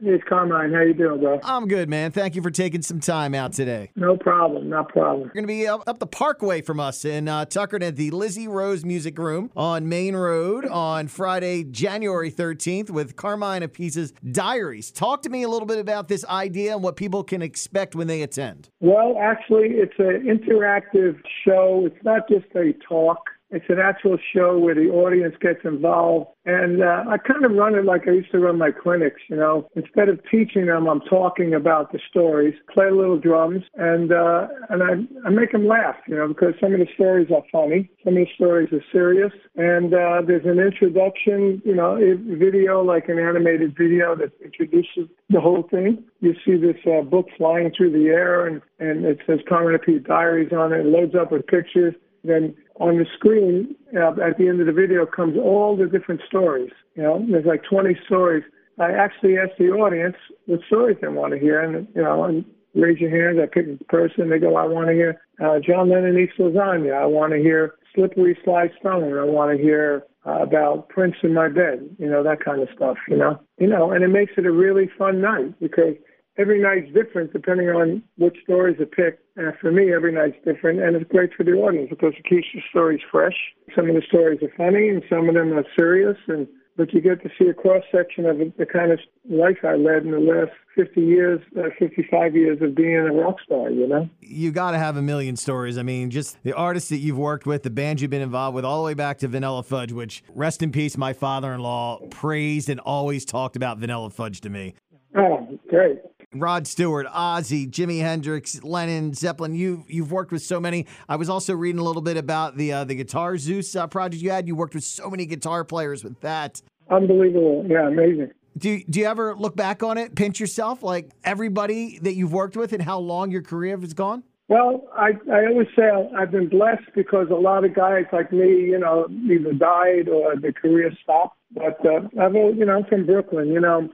Hey, Carmine. How you doing, bro? I'm good, man. Thank you for taking some time out today. No problem. No problem. You're going to be up, up the Parkway from us in uh, Tuckerton at the Lizzie Rose Music Room on Main Road on Friday, January 13th with Carmine Appice's Diaries. Talk to me a little bit about this idea and what people can expect when they attend. Well, actually, it's an interactive show. It's not just a talk. It's an actual show where the audience gets involved. And uh, I kind of run it like I used to run my clinics, you know. Instead of teaching them, I'm talking about the stories, play little drums, and uh, and I, I make them laugh, you know, because some of the stories are funny, some of the stories are serious. And uh, there's an introduction, you know, video, like an animated video that introduces the whole thing. You see this uh, book flying through the air, and, and it says Carmine Appice Diaries on it. It loads up with pictures. Then on the screen uh, at the end of the video comes all the different stories. You know, there's like 20 stories. I actually ask the audience what stories they want to hear, and you know, and raise your hand. I pick a person. They go, I want to hear uh, John Lennon eats lasagna. I want to hear Slippery Sly Stone. I want to hear uh, about Prince in my bed. You know, that kind of stuff. You know, you know, and it makes it a really fun night because every night's different depending on which stories are picked. And for me, every night's different, and it's great for the audience because it keeps the stories fresh. Some of the stories are funny, and some of them are serious, and but you get to see a cross section of the kind of life I led in the last 50 years, uh, 55 years of being a rock star, you know? You got to have a million stories. I mean, just the artists that you've worked with, the bands you've been involved with, all the way back to Vanilla Fudge, which, rest in peace, my father in law praised and always talked about Vanilla Fudge to me. Oh, great. Rod Stewart, Ozzy, Jimi Hendrix, Lennon, Zeppelin. You you've worked with so many. I was also reading a little bit about the uh, the Guitar Zeus uh, project you had. You worked with so many guitar players with that. Unbelievable. Yeah, amazing. Do do you ever look back on it, pinch yourself, like everybody that you've worked with, and how long your career has gone? Well, I I always say I've been blessed because a lot of guys like me, you know, either died or their career stopped. But uh, I've you know I'm from Brooklyn, you know.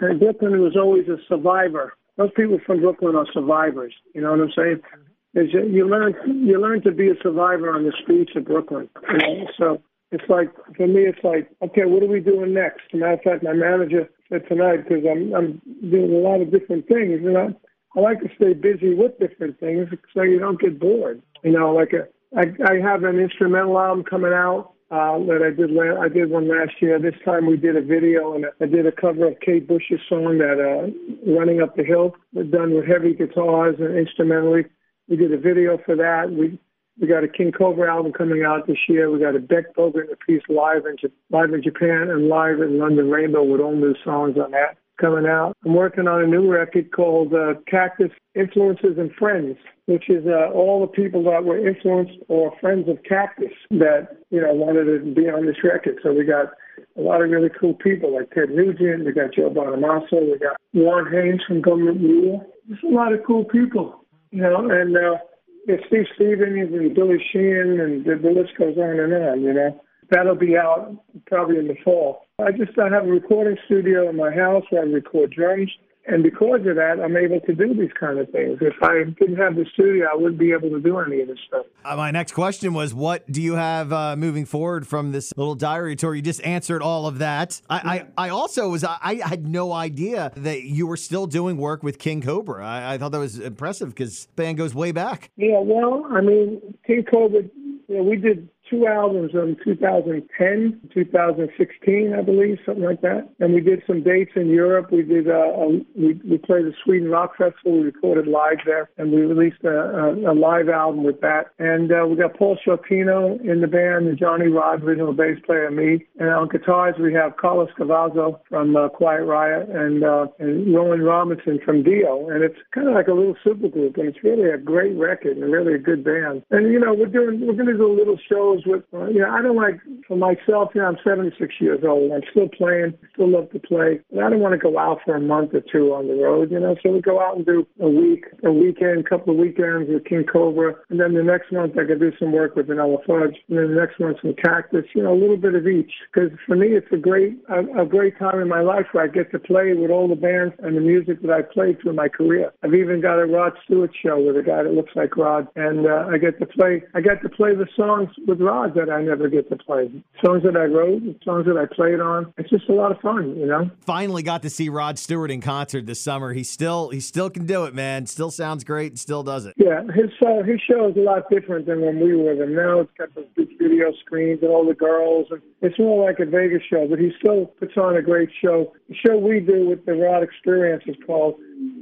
And Brooklyn was always a survivor. Most people from Brooklyn are survivors. You know what I'm saying? Is you, you learn you learn to be a survivor on the streets of Brooklyn. You know? So it's like for me, it's like okay, what are we doing next? As a matter of fact, my manager said tonight because I'm I'm doing a lot of different things, and I I like to stay busy with different things so you don't get bored. You know, like a I I have an instrumental album coming out uh, that I did. La- I did one last year. This time we did a video, and I did a cover of Kate Bush's song that uh, "Running Up the Hill," done with heavy guitars and instrumentally. We did a video for that. We we got a King Cobra album coming out this year. We got a Beck Bogert Appice live in live in Japan and live in London Rainbow with all new songs on that coming out. I'm working on a new record called uh, Cactus Influences and Friends, which is uh, all the people that were influenced or friends of Cactus that, you know, wanted to be on this record. So we got a lot of really cool people like Ted Nugent, we got Joe Bonamassa, we got Warren Haynes from Gov't Mule. There's a lot of cool people, you know, and uh, Steve Stevens and Billy Sheehan and the, the list goes on and on, you know. That'll be out probably in the fall. I just I have a recording studio in my house where I record drums. And because of that, I'm able to do these kind of things. If I didn't have the studio, I wouldn't be able to do any of this stuff. Uh, my next question was, what do you have uh, moving forward from this little diary tour? You just answered all of that. I, I, I also was, I, I, had no idea that you were still doing work with King Cobra. I, I thought that was impressive because band goes way back. Yeah, well, I mean, King Cobra, you know, we did two albums in 2010, 2016, I believe, something like that. And we did some dates in Europe. We did uh, a, we, we played the Sweden Rock Festival. We recorded live there, and we released a, a, a live album with that. And uh, we got Paul Shortino in the band, and Johnny Rod, original bass player, me. And on guitars, we have Carlos Cavazo from uh, Quiet Riot and, uh, and Rowan Robertson from Dio. And it's kind of like a little super group, and it's really a great record and really a good band. And you know, we're doing we're going to do a little shows with, uh, you know, I don't like, for myself, you know, I'm 76 years old. I'm still playing, still love to play. And I don't want to go out for a month or two on the road, you know, so we go out and do a week, a weekend, a couple of weekends with King Cobra. And then the next month I could do some work with Vanilla Fudge. And then the next month some Cactus, you know, a little bit of each. Because for me, it's a great, a, a great time in my life where I get to play with all the bands and the music that I played through my career. I've even got a Rod Stewart show with a guy that looks like Rod. And uh, I get to play, I get to play the songs with Rod that I never get to play. Songs that I wrote, songs that I played on. It's just a lot of fun, you know. Finally got to see Rod Stewart in concert this summer. He still he still can do it, man. Still sounds great and still does it. Yeah, his uh, his show is a lot different than when we were him. Now it's got those big video screens and all the girls, and it's more like a Vegas show. But he still puts on a great show. The show we do with the Rod Experience is called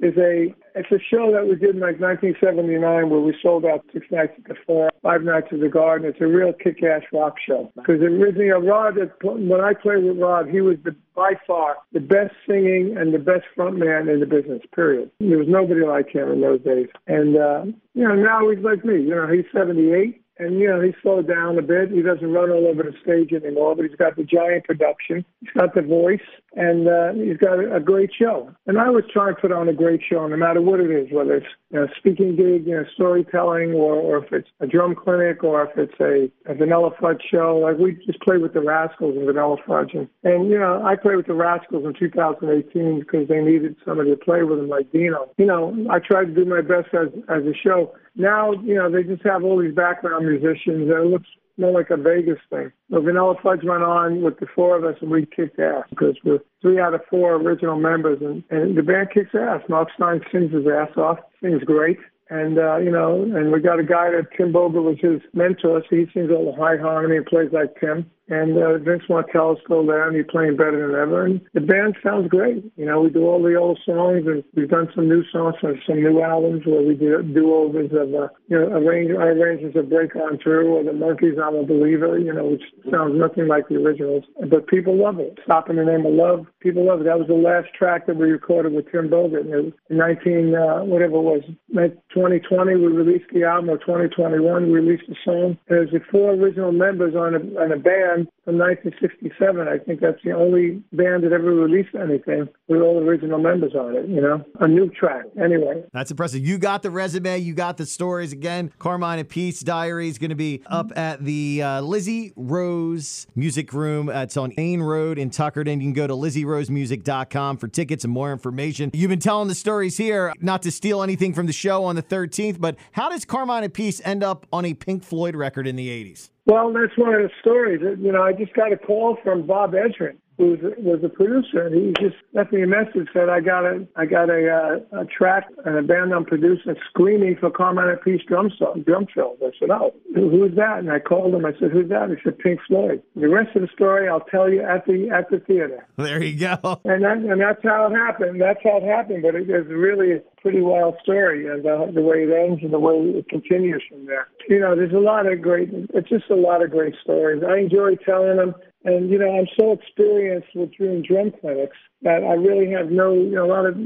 is a it's a show that we did in like 1979 where we sold out six nights at the Four, five nights at the Garden. It's a real kick-ass rock show because originally Rod, when I played with Rod, he was the by far the best singing and the best front man in the business. Period. There was nobody like him in those days, and uh, you know now he's like me. You know he's 78 and, you know, he slowed down a bit. He doesn't run all over the stage anymore, but he's got the giant production. He's got the voice, and uh, he's got a, great show. And I always try to put on a great show, no matter what it is, whether it's you know, speaking gig, you know, storytelling, or, or if it's a drum clinic, or if it's a, a Vanilla Fudge show. Like we just played with the Rascals and Vanilla Fudge. And, and, you know, I played with the Rascals in 2018 because they needed somebody to play with them like Dino. You know, I tried to do my best as, as a show now, you know, they just have all these background musicians, and it looks more like a Vegas thing. The Vanilla Fudge went on with the four of us, and we kicked ass because we're three out of four original members, and, and the band kicks ass. Mark Stein sings his ass off, sings great. And, uh, you know, and we got a guy that Tim Bogert was his mentor, so he sings all the high harmony and plays like Tim. And uh, Vince Martell is still there, and he's playing better than ever. And the band sounds great. You know, we do all the old songs, and we've done some new songs for some new albums where we do do-overs of, uh, you know, arrange, arrangements of Break On Through or the Monkees, I'm a Believer, you know, which sounds nothing like the originals. But people love it. Stop in the Name of Love, people love it. That was the last track that we recorded with Tim Bogert. In 19, uh, whatever it was, 2020, we released the album, or 2021, we released the song. There's the four original members on a, on a band from 1967. I think that's the only band that ever released anything with all the original members on it, you know, a new track. Anyway. That's impressive. You got the resume, you got the stories. Again, Carmine Appice Diary is going to be up at the uh, Lizzie Rose Music Room. Uh, it's on Main Road in Tuckerton. You can go to lizzierosemusic.com for tickets and more information. You've been telling the stories here, not to steal anything from the show on the 13th, but how does Carmine Appice end up on a Pink Floyd record in the 80s? Well, that's one of the stories. You know, I just got a call from Bob who was, was a producer, and he just left me a message said I got a I got a, uh, a track and a band I'm producing screaming for Carmine Appice drum song, drum fills. I said, oh, who's that? And I called him. I said, who's that? He said, Pink Floyd. The rest of the story I'll tell you at the at the theater. There you go. And that, and that's how it happened. That's how it happened. But it is really a pretty wild story, and uh, the way it ends and the way it continues from there you know, there's a lot of great, it's just a lot of great stories. I enjoy telling them. And, you know, I'm so experienced with doing drum clinics that I really have no, you know, a lot of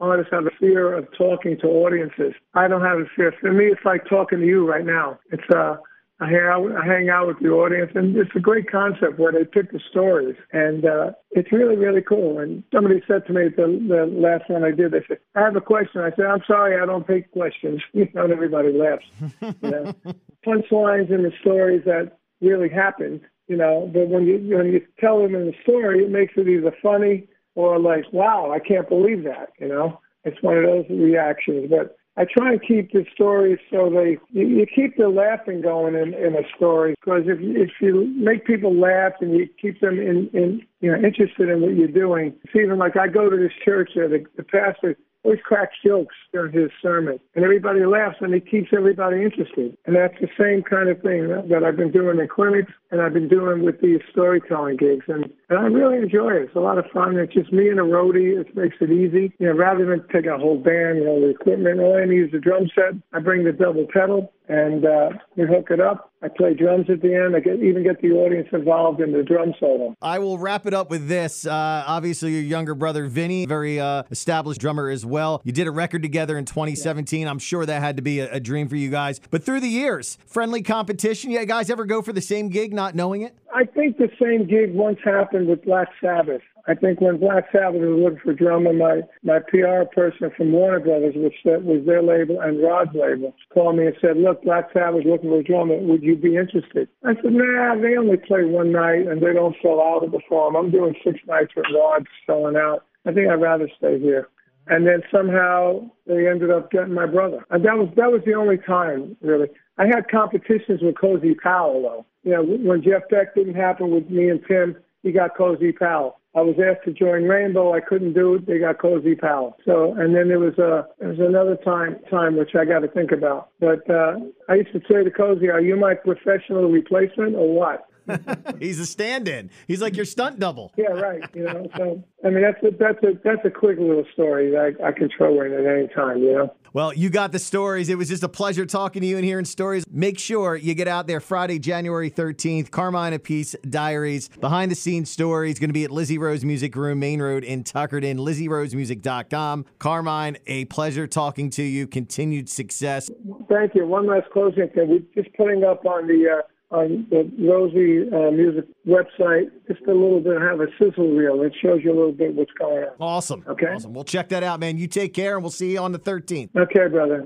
artists have a fear of talking to audiences. I don't have a fear. For me, it's like talking to you right now. It's, uh, I hang out, I hang out with the audience, and it's a great concept where they pick the stories, and uh, it's really, really cool. And somebody said to me the, the last one I did, they said, "I have a question." I said, "I'm sorry, I don't take questions." You know, and everybody laughs. you know, punchlines in the stories that really happened. You know, but when you when you tell them in the story, it makes it either funny or like, "Wow, I can't believe that." You know, it's one of those reactions, but I try and keep the stories so they you, you keep the laughing going in, in a story because if if you make people laugh and you keep them in, in you know interested in what you're doing, it's even like I go to this church there, the, the pastor always cracks jokes during his sermon, and everybody laughs, and he keeps everybody interested. And that's the same kind of thing that, I've been doing in clinics, and I've been doing with these storytelling gigs, and and I really enjoy it. It's a lot of fun. It's just me and a roadie. It makes it easy. You know, rather than take a whole band, you know, the equipment, all I need is a drum set. I bring the double pedal, and uh, we hook it up. I play drums at the end. I get, even get the audience involved in the drum solo. I will wrap it up with this. Uh, obviously, your younger brother Vinny, very uh, established drummer as well. You did a record together in 2017. Yeah. I'm sure that had to be a, a, dream for you guys. But through the years, friendly competition. You guys ever go for the same gig, not knowing it? I think the same gig once happened with Black Sabbath. I think when Black Sabbath was looking for drummer, my my PR person from Warner Brothers, which was their label and Rod's label, called me and said, "Look, Black Sabbath was looking for a drummer. Would you be interested?" I said, "Nah, they only play one night and they don't sell out at the Forum. I'm doing six nights with Rod selling out. I think I'd rather stay here." And then somehow they ended up getting my brother. And that was that was the only time really. I had competitions with Cozy Powell though you know, when Jeff Beck didn't happen with me and Tim, he got Cozy Powell. I was asked to join Rainbow. I couldn't do it. They got Cozy Powell. So, and then there was a there was another time time which I got to think about. But uh, I used to say to Cozy, "Are you my professional replacement or what?" He's a stand-in. He's like your stunt double. Yeah, right. You know, so I mean that's a that's a that's a quick little story that I, I can throw in at any time. You know. Well, you got the stories. It was just a pleasure talking to you and hearing stories. Make sure you get out there Friday, January 13th. Carmine Appice Diaries, behind the scenes stories, going to be at Lizzie Rose Music Room, Main Road in Tuckerton, lizzierosemusic.com. Carmine, a pleasure talking to you. Continued success. Thank you. One last closing thing. We're just putting up on the. Uh, on the Rosie uh, Music website, just a little bit, have a sizzle reel. It shows you a little bit what's going on. Awesome. Okay. Awesome. We'll check that out, man. You take care, and we'll see you on the 13th. Okay, brother.